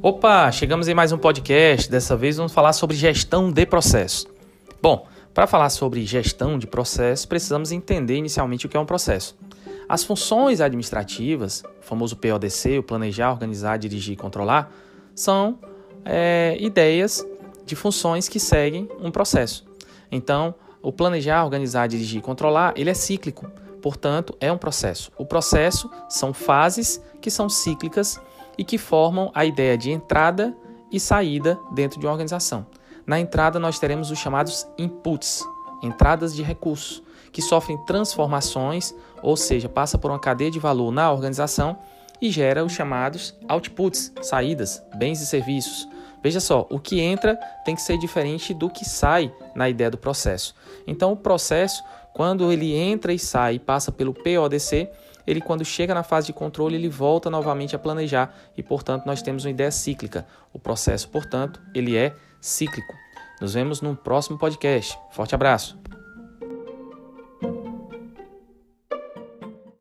Opa, chegamos em mais um podcast. Dessa vez vamos falar sobre gestão de processo. Bom, para falar sobre gestão de processo, precisamos entender inicialmente o que é um processo. As funções administrativas, o famoso PODC, o planejar, organizar, dirigir e controlar, são é, ideias de funções que seguem um processo. Então, o planejar, organizar, dirigir e controlar, ele é cíclico, portanto, é um processo. O processo são fases que são cíclicas e que formam a ideia de entrada e saída dentro de uma organização. Na entrada, nós teremos os chamados inputs, entradas de recursos, que sofrem transformações, ou seja, passa por uma cadeia de valor na organização e gera os chamados outputs, saídas, bens e serviços. Veja só, o que entra tem que ser diferente do que sai na ideia do processo. Então, o processo, quando ele entra e sai e passa pelo PODC, ele quando chega na fase de controle, ele volta novamente a planejar e, portanto, nós temos uma ideia cíclica. O processo, portanto, ele é cíclico. Nos vemos no próximo podcast. Forte abraço.